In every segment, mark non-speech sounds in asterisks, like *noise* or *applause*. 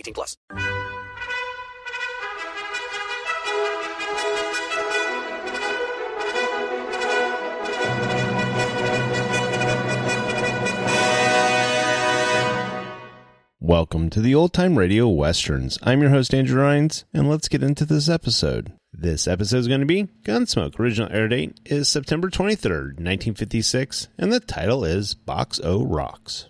18 plus. Welcome to the Old Time Radio Westerns. I'm your host, Andrew Rhynes, and let's get into this episode. This episode is going to be Gunsmoke. Original air date is September 23rd, 1956, and the title is Box O Rocks.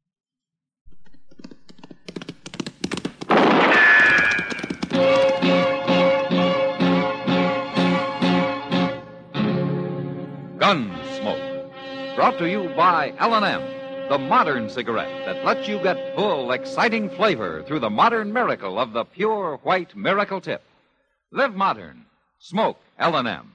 Gunsmoke. Brought to you by L&M, the modern cigarette that lets you get full, exciting flavor through the modern miracle of the pure white miracle tip. Live modern. Smoke L&M.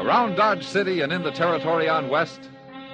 Around Dodge City and in the territory on West,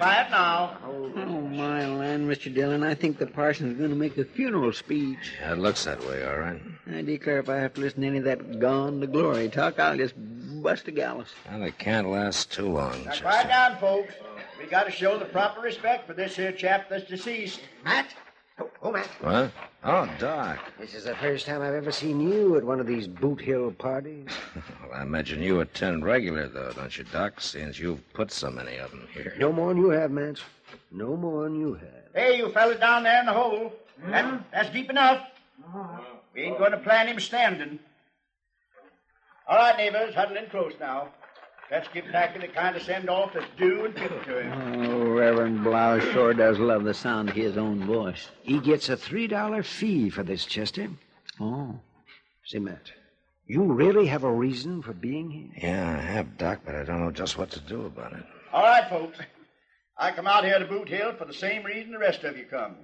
Quiet now. Oh, my land, Mr. Dillon. I think the parson's going to make a funeral speech. It looks that way, all right. I declare if I have to listen to any of that gone to glory talk, I'll just bust a gallus. Well, it can't last too long, Now, quiet down, folks. We got to show the proper respect for this here chap that's deceased. Matt? Oh, oh, What? Oh, Doc. This is the first time I've ever seen you at one of these Boot Hill parties. *laughs* Well, I imagine you attend regular, though, don't you, Doc? Since you've put so many of them here. No more than you have, Matt. No more than you have. Hey, you fellas down there in the hole. Hmm? That, that's deep enough. Uh-huh. We ain't going to plan him standing. All right, neighbors, huddle in close now. Let's give Packy the kind of send off that's due and fit to him. Oh, Reverend Blouse sure does love the sound of his own voice. He gets a $3 fee for this, Chester. Oh. Say, Matt, you really have a reason for being here? Yeah, I have, Doc, but I don't know just what to do about it. All right, folks. I come out here to Boot Hill for the same reason the rest of you come.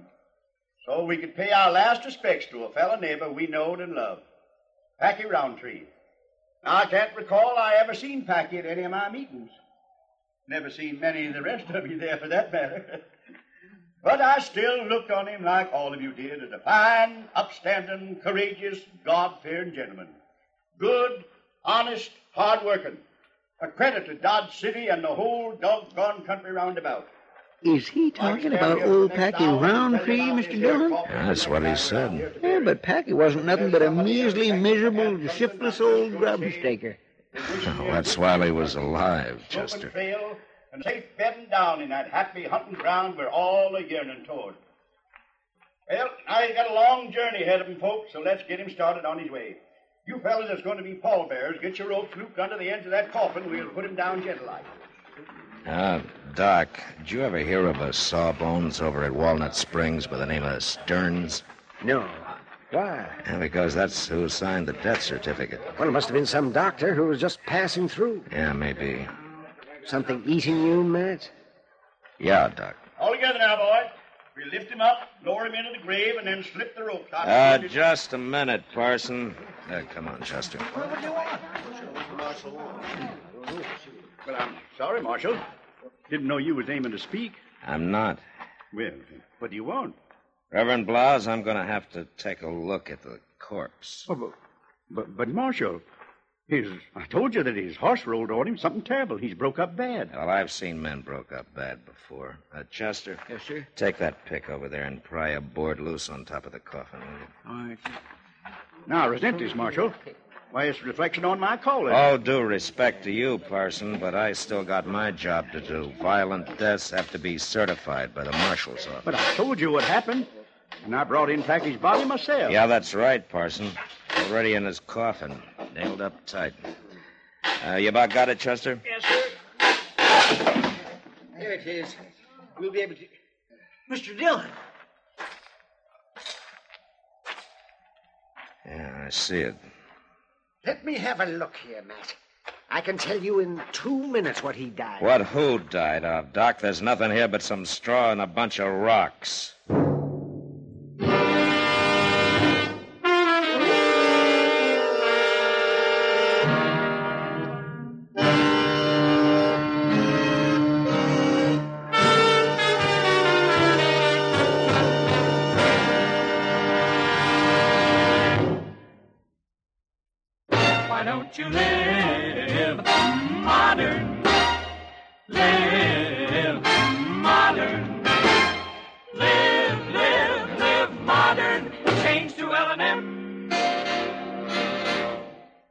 So we could pay our last respects to a fellow neighbor we knowed and loved, Packy Roundtree. I can't recall I ever seen Packy at any of my meetings. Never seen many of the rest of you there for that matter. but I still looked on him like all of you did as a fine, upstanding, courageous, God-fearing gentleman. Good, honest, hard-working. A credit to Dodge City and the whole doggone country round about. Is he talking about old Packy Roundtree, Mr. Dillon? Yeah, that's what he said. Yeah, but Packy wasn't nothing but a measly, miserable, shiftless old grub staker. Oh, that's while he was alive, Chester. Trail and safe bedding down in that happy hunting ground we're all a yearning toward. Well, now he's got a long journey ahead of him, folks, so let's get him started on his way. You fellas that's going to be pallbearers, get your ropes looped under the ends of that coffin. We'll put him down gentle like. Ah, Doc, did you ever hear of a sawbones over at Walnut Springs by the name of Stearns? No. Why? Yeah, because that's who signed the death certificate. Well, it must have been some doctor who was just passing through. Yeah, maybe. Something eating you, Matt? Yeah, Doc. All together now, boys. We'll lift him up, lower him into the grave, and then slip the rope. out. Uh, just a minute, Parson. Uh, come on, Chester. Well, what do you want? Well, I'm sorry, Marshal. Didn't know you was aiming to speak. I'm not. Well, what do you want? Reverend Blas, I'm going to have to take a look at the corpse. Oh, but, but, but Marshal, his, I told you that his horse rolled on him. Something terrible. He's broke up bad. Well, I've seen men broke up bad before. Uh, Chester, Yes, sir. take that pick over there and pry a board loose on top of the coffin, will you? All right. Now, resent this, Marshal. Why, it's a reflection on my calling. All due respect to you, Parson, but I still got my job to do. Violent deaths have to be certified by the marshal's office. But I told you what happened, and I brought in Packy's body myself. Yeah, that's right, Parson. Already in his coffin, nailed up tight. Uh, you about got it, Chester? Yes, sir. There it is. We'll be able to. Mr. Dillon. Yeah, I see it. Let me have a look here, Matt. I can tell you in two minutes what he died. What who died of, Doc? There's nothing here but some straw and a bunch of rocks. You live modern? Live modern. Live, live, live modern. Change to L&M.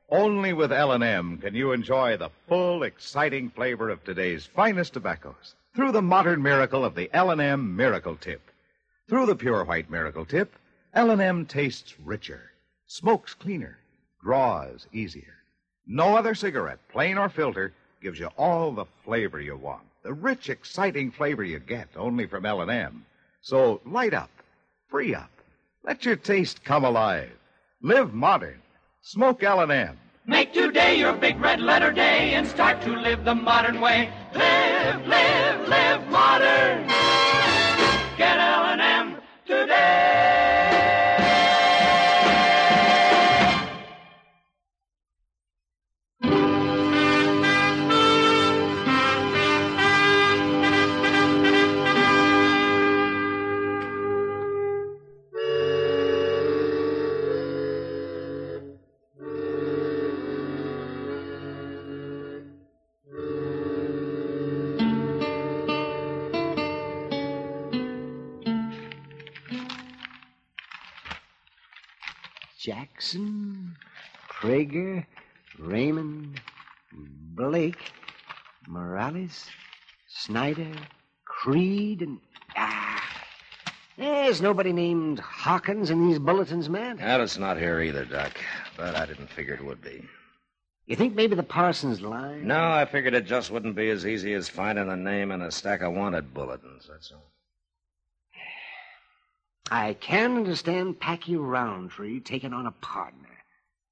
Only with L&M can you enjoy the full, exciting flavor of today's finest tobaccos through the modern miracle of the L&M Miracle Tip. Through the pure white Miracle Tip, L&M tastes richer, smokes cleaner, draws easier. No other cigarette, plain or filter, gives you all the flavor you want. The rich, exciting flavor you get only from L&M. So light up, free up, let your taste come alive. Live modern. Smoke L&M. Make today your big red letter day and start to live the modern way. Live, live, live modern. Get L&M Jackson, Prager, Raymond, Blake, Morales, Snyder, Creed, and. Ah! There's nobody named Hawkins in these bulletins, man. That is not here either, Doc, but I didn't figure it would be. You think maybe the parson's lying? No, I figured it just wouldn't be as easy as finding a name in a stack of wanted bulletins, that's all. I can understand Packy Roundtree taking on a partner.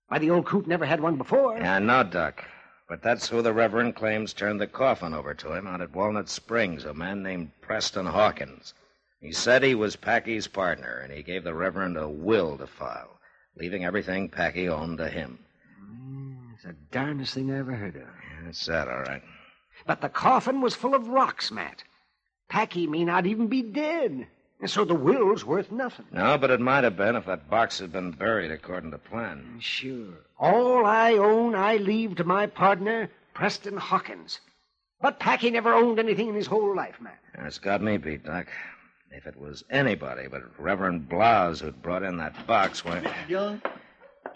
Why, the old coot never had one before. Yeah, no, Doc. But that's who the Reverend claims turned the coffin over to him out at Walnut Springs, a man named Preston Hawkins. He said he was Packy's partner, and he gave the Reverend a will to file, leaving everything Packy owned to him. Mm, it's the darndest thing I ever heard of. That's that, all right. But the coffin was full of rocks, Matt. Packy may not even be dead. And so the will's worth nothing. No, but it might have been if that box had been buried according to plan. Mm, sure. All I own, I leave to my partner, Preston Hawkins. But Packy never owned anything in his whole life, Matt. That's got me beat, Doc. If it was anybody but Reverend Blas who'd brought in that box, why. Dillon?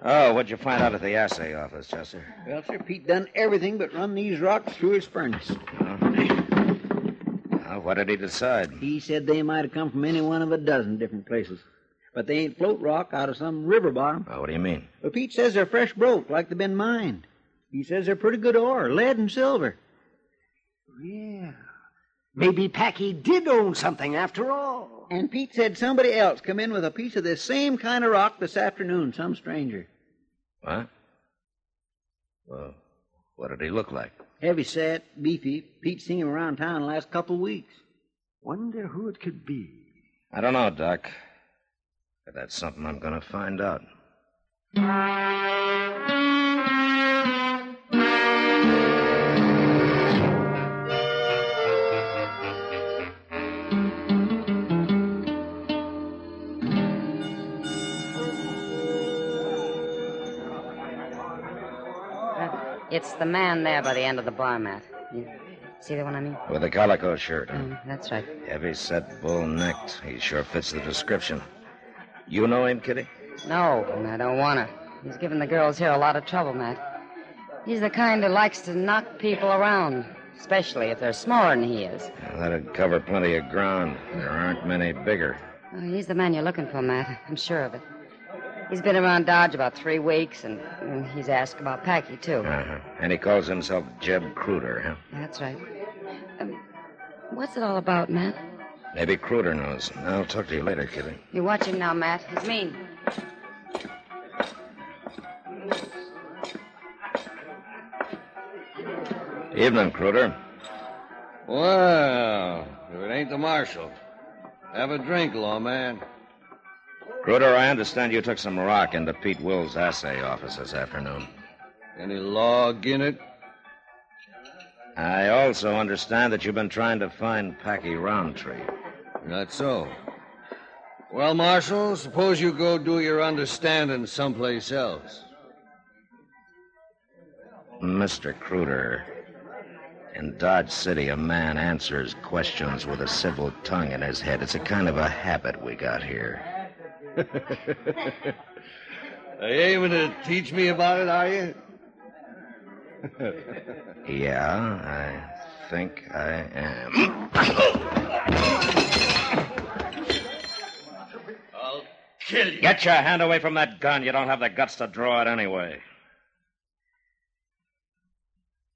Oh, what'd you find out at the assay office, Chester? Well, sir, Pete done everything but run these rocks through his furnace. Uh-huh. Well, what did he decide? He said they might have come from any one of a dozen different places. But they ain't float rock out of some river bottom. Oh, what do you mean? Well, Pete says they're fresh broke, like they've been mined. He says they're pretty good ore, lead and silver. Yeah. Maybe Packy did own something after all. And Pete said somebody else come in with a piece of this same kind of rock this afternoon, some stranger. What? Well, what did he look like? Heavy set, beefy. Pete's seen him around town the last couple of weeks. Wonder who it could be. I don't know, Doc. But that's something I'm going to find out. It's the man there by the end of the bar mat. You see the one I mean? With a calico shirt. huh? Mm, that's right. Heavy set, bull necked. He sure fits the description. You know him, Kitty? No, and I don't want to. He's giving the girls here a lot of trouble, Matt. He's the kind who likes to knock people around, especially if they're smaller than he is. Well, that'd cover plenty of ground. There aren't many bigger. Oh, he's the man you're looking for, Matt. I'm sure of it. He's been around Dodge about three weeks, and, and he's asked about Packy, too. Uh-huh. And he calls himself Jeb Cruder, huh? That's right. Um, what's it all about, Matt? Maybe Cruder knows. I'll talk to you later, Kitty. You watch him now, Matt. He's mean. Evening, Cruder. Well, if it ain't the marshal. Have a drink, lawman. Cruder, I understand you took some rock into Pete Will's assay office this afternoon. Any log in it? I also understand that you've been trying to find Packy Roundtree. Not so. Well, Marshal, suppose you go do your understanding someplace else. Mr. Cruder, in Dodge City, a man answers questions with a civil tongue in his head. It's a kind of a habit we got here. Are you aiming to teach me about it, are you? Yeah, I think I am. I'll kill you. Get your hand away from that gun. You don't have the guts to draw it anyway.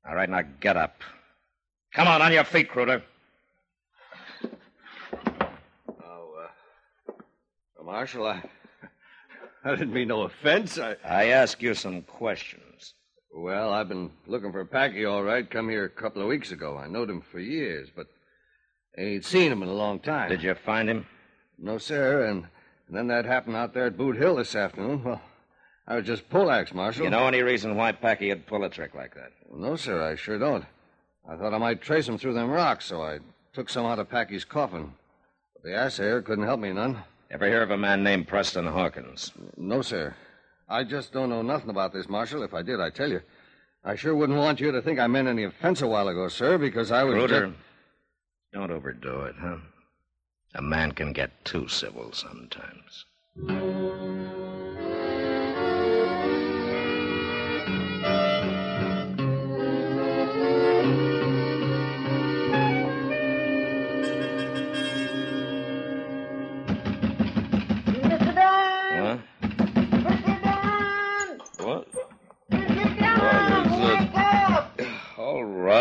All right, now get up. Come on, on your feet, Cruder. Oh, uh, Marshal, I, *laughs* I didn't mean no offense. I, I ask you some questions. well, I've been looking for Packy, all right. Come here a couple of weeks ago. I knowed him for years, but ain't seen him in a long time. Did you find him? No, sir. And, and then that happened out there at Boot Hill this afternoon. Well, I was just poleaxe, Marshal. You know any reason why Packy would pull a trick like that? No, sir, I sure don't. I thought I might trace him through them rocks, so I took some out of Packy's coffin. But the assayer couldn't help me none. Ever hear of a man named Preston Hawkins? No, sir. I just don't know nothing about this, Marshal. If I did, I'd tell you. I sure wouldn't want you to think I meant any offense a while ago, sir, because I was. Cruder, just- don't overdo it, huh? A man can get too civil sometimes.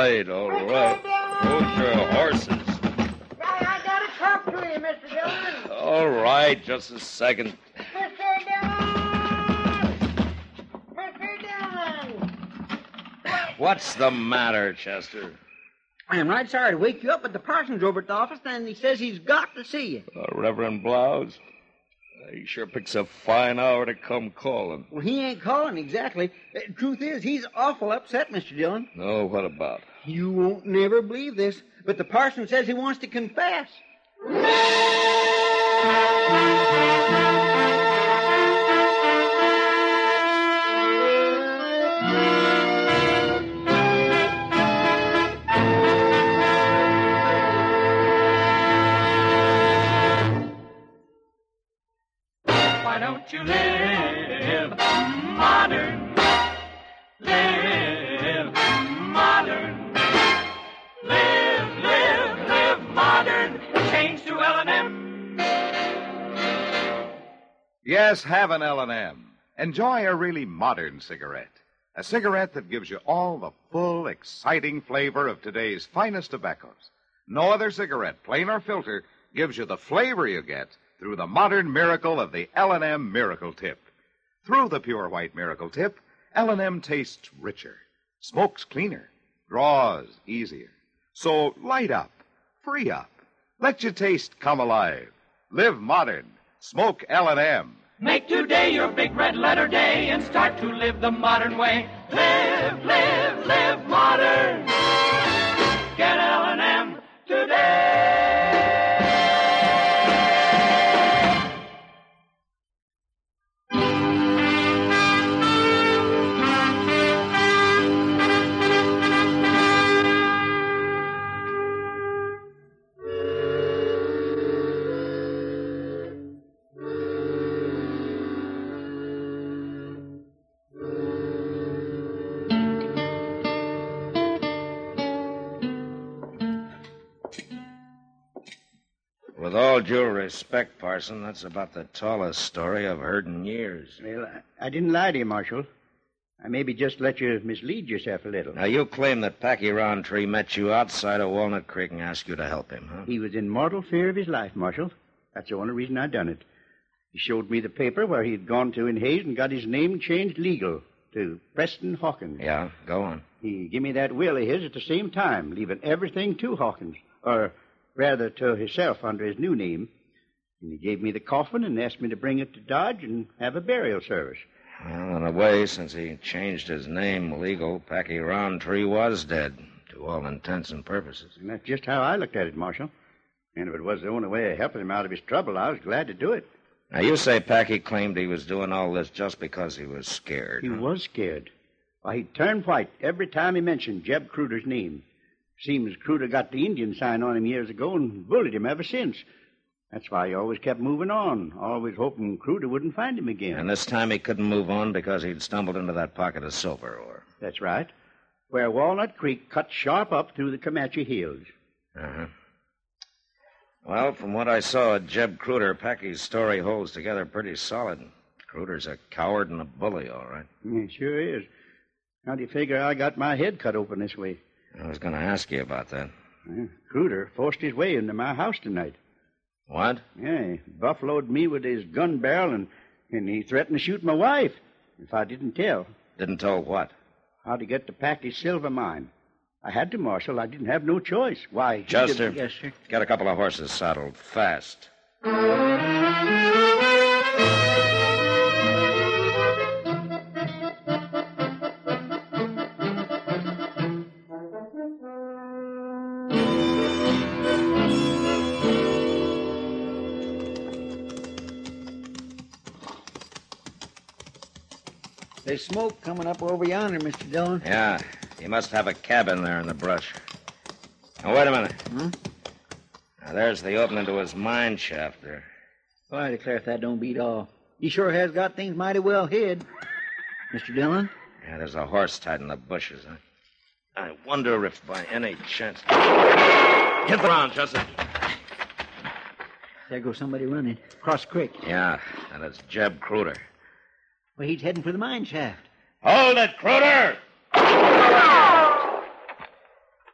right, all right. Hold your horses. I gotta talk to you, Mr. Dillon. All right, just a second. Mr. Dillon! Mr. Dillon! What's the matter, Chester? I'm right sorry to wake you up, but the parson's over at the office, and he says he's got to see you. Uh, Reverend Blouse? He sure picks a fine hour to come calling. Well, he ain't calling exactly. Uh, truth is, he's awful upset, Mr. Dillon. No, what about? You won't never believe this, but the parson says he wants to confess. You live Yes, have an L&M. Enjoy a really modern cigarette. A cigarette that gives you all the full, exciting flavor of today's finest tobaccos. No other cigarette, plain or filter, gives you the flavor you get through the modern miracle of the L&M Miracle Tip. Through the pure white Miracle Tip, L&M tastes richer, smokes cleaner, draws easier. So light up, free up, let your taste come alive. Live modern. Smoke L&M. Make today your big red letter day and start to live the modern way. Live, live, live modern. Respect, Parson, that's about the tallest story I've heard in years. Well, I, I didn't lie to you, Marshal. I maybe just let you mislead yourself a little. Now, you claim that Packy Roundtree met you outside of Walnut Creek and asked you to help him, huh? He was in mortal fear of his life, Marshal. That's the only reason I done it. He showed me the paper where he'd gone to in Hays and got his name changed legal to Preston Hawkins. Yeah, go on. He give me that will of his at the same time, leaving everything to Hawkins, or rather to himself under his new name. And he gave me the coffin and asked me to bring it to Dodge and have a burial service. Well, in a way, since he changed his name legal, Packy Roundtree was dead, to all intents and purposes. And that's just how I looked at it, Marshal. And if it was the only way of helping him out of his trouble, I was glad to do it. Now, you say Packy claimed he was doing all this just because he was scared. He was scared. Why, he turned white every time he mentioned Jeb Cruder's name. Seems Cruder got the Indian sign on him years ago and bullied him ever since. That's why he always kept moving on, always hoping Cruder wouldn't find him again. And this time he couldn't move on because he'd stumbled into that pocket of silver ore. That's right. Where Walnut Creek cuts sharp up through the Comanche Hills. Uh-huh. Well, from what I saw of Jeb Cruder, Packy's story holds together pretty solid. Cruder's a coward and a bully, all right. Yeah, sure is. How do you figure I got my head cut open this way? I was going to ask you about that. Well, Cruder forced his way into my house tonight. What? Yeah, he buffaloed me with his gun barrel and, and he threatened to shoot my wife if I didn't tell. Didn't tell what? How to get to Packy's silver mine. I had to, Marshal. I didn't have no choice. Why? he Chester. Yes, sir. Get a couple of horses saddled fast. *laughs* smoke coming up over yonder, Mr. Dillon. Yeah, he must have a cabin there in the brush. Now, wait a minute. Hmm? Now, there's the opening to his mine shaft there. Well, I declare if that don't beat all. He sure has got things mighty well hid. Mr. Dillon? Yeah, there's a horse tied in the bushes. Huh? I wonder if by any chance. Hit the ground, Chester. There goes somebody running. Across the creek. Yeah, and it's Jeb Cruder. Well, he's heading for the mine shaft. Hold it, Cruder!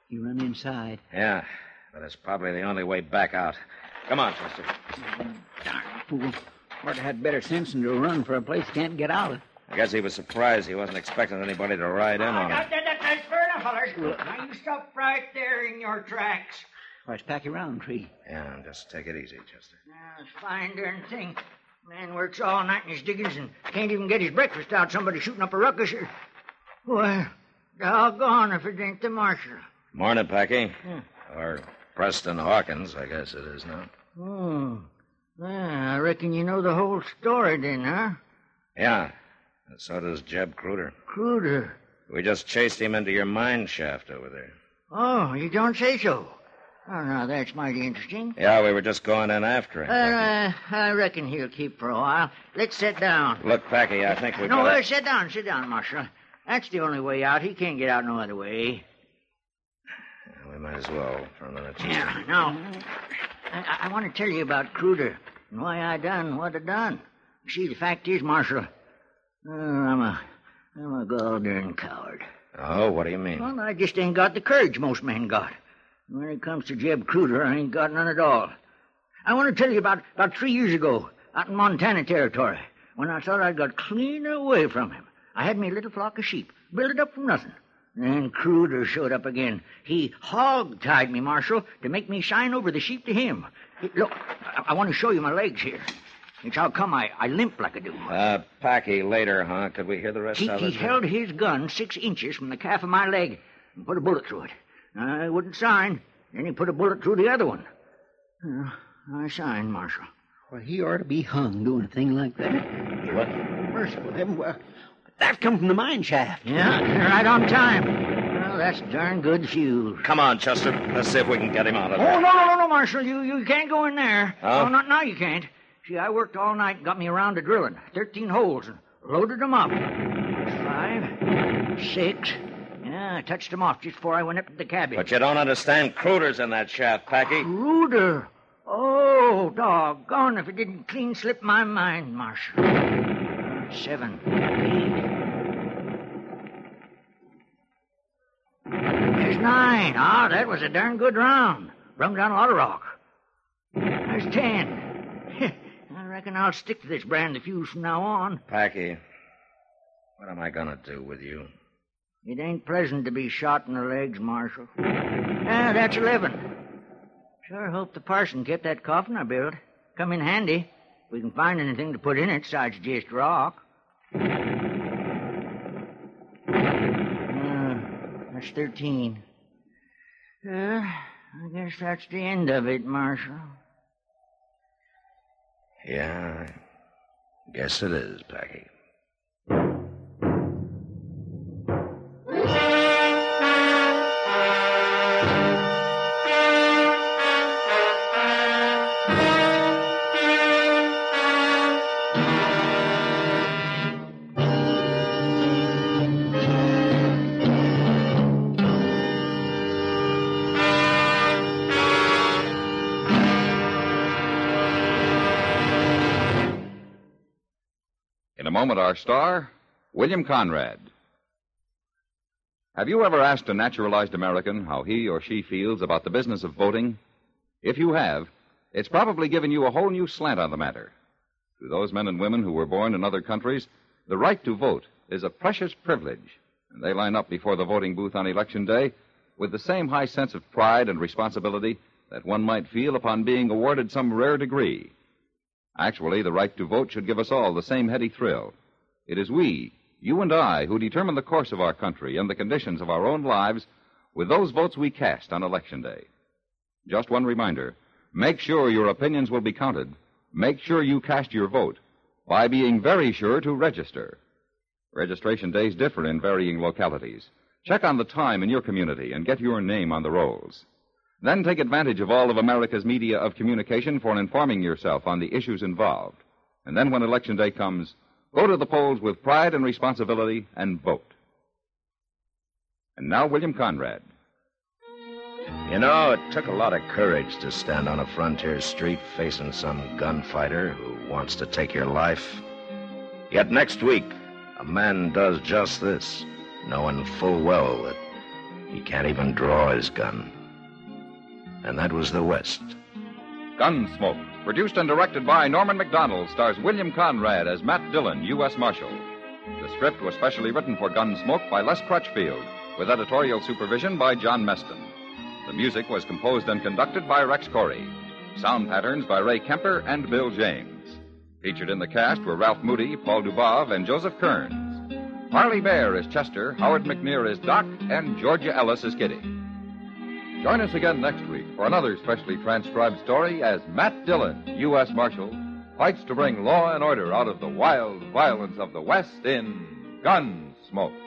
He run inside. Yeah, but it's probably the only way back out. Come on, Chester. Darn fool. Ought to had better sense than to run for a place he can't get out of. I guess he was surprised he wasn't expecting anybody to ride in on him. That, that, that's fair enough, fellers. Now you stop right there in your tracks. Why, it's Packy Roundtree. Yeah, just take it easy, Chester. Now, it's a fine darn thing. Man works all night in his diggings and can't even get his breakfast out. Somebody shooting up a ruckus. Or... Well, doggone if it ain't the marshal. Morning, Packy. Hmm. Or Preston Hawkins, I guess it is now. Oh. Well, I reckon you know the whole story then, huh? Yeah. And so does Jeb Cruder. Cruder. We just chased him into your mine shaft over there. Oh, you don't say so. Oh, now that's mighty interesting. Yeah, we were just going in after him. Well, uh, I reckon he'll keep for a while. Let's sit down. Look, Packy, I think we no, better... uh, sit down, sit down, Marshal. That's the only way out. He can't get out no other way. We might as well for a minute. Yeah, now, I, I want to tell you about Cruder and why I done what I done. You see, the fact is, Marshal, uh, I'm a, I'm a goddamn coward. Oh, what do you mean? Well, I just ain't got the courage most men got. When it comes to Jeb Cruder, I ain't got none at all. I want to tell you about, about three years ago, out in Montana Territory, when I thought I'd got clean away from him. I had me little flock of sheep, built it up from nothing. Then Cruder showed up again. He hog-tied me, Marshal, to make me sign over the sheep to him. Look, I, I want to show you my legs here. It's how come I, I limp like I do. Uh, Packy, later, huh? Could we hear the rest He, of it? he held his gun six inches from the calf of my leg and put a bullet through it. I wouldn't sign. Then he put a bullet through the other one. Uh, I signed, Marshal. Well, he ought to be hung doing a thing like that. What? Merciful heaven, well, that come from the mine shaft. Yeah, right on time. Well, that's darn good fuel. Come on, Chester. Let's see if we can get him out of Oh, there. no, no, no, no, Marshal. You, you can't go in there. Oh? No, not now you can't. See, I worked all night and got me around to drilling. Thirteen holes and loaded them up. Five, six. Yeah, I touched them off just before I went up to the cabin. But you don't understand. Cruder's in that shaft, Packy. Ruder. Oh, doggone if it didn't clean slip my mind, Marshal. Seven, eight. There's nine. Ah, that was a darn good round. Brung down a lot of rock. There's ten. *laughs* I reckon I'll stick to this brand of fuse from now on. Packy, what am I going to do with you? It ain't pleasant to be shot in the legs, Marshal. Ah, that's eleven. Sure hope the parson kept that coffin I built. Come in handy. If we can find anything to put in it besides just rock. Uh, that's thirteen. Uh, I guess that's the end of it, Marshal. Yeah, I guess it is, Packy. Our star, William Conrad. Have you ever asked a naturalized American how he or she feels about the business of voting? If you have, it's probably given you a whole new slant on the matter. To those men and women who were born in other countries, the right to vote is a precious privilege, and they line up before the voting booth on election day with the same high sense of pride and responsibility that one might feel upon being awarded some rare degree. Actually, the right to vote should give us all the same heady thrill. It is we, you and I, who determine the course of our country and the conditions of our own lives with those votes we cast on Election Day. Just one reminder make sure your opinions will be counted. Make sure you cast your vote by being very sure to register. Registration days differ in varying localities. Check on the time in your community and get your name on the rolls. Then take advantage of all of America's media of communication for informing yourself on the issues involved. And then when election day comes, go to the polls with pride and responsibility and vote. And now, William Conrad. You know, it took a lot of courage to stand on a frontier street facing some gunfighter who wants to take your life. Yet next week, a man does just this, knowing full well that he can't even draw his gun. And that was the West. Gunsmoke, produced and directed by Norman Macdonnell, stars William Conrad as Matt Dillon, U.S. Marshal. The script was specially written for Gunsmoke by Les Crutchfield, with editorial supervision by John Meston. The music was composed and conducted by Rex Koury. Sound patterns by Ray Kemper and Bill James. Featured in the cast were Ralph Moody, Paul Dubov, and Joseph Kearns. Parley Baer is Chester, Howard McNear is Doc, and Georgia Ellis is Kitty. Join us again next week for another specially transcribed story as Matt Dillon, U.S. Marshal, fights to bring law and order out of the wild violence of the West in Gunsmoke.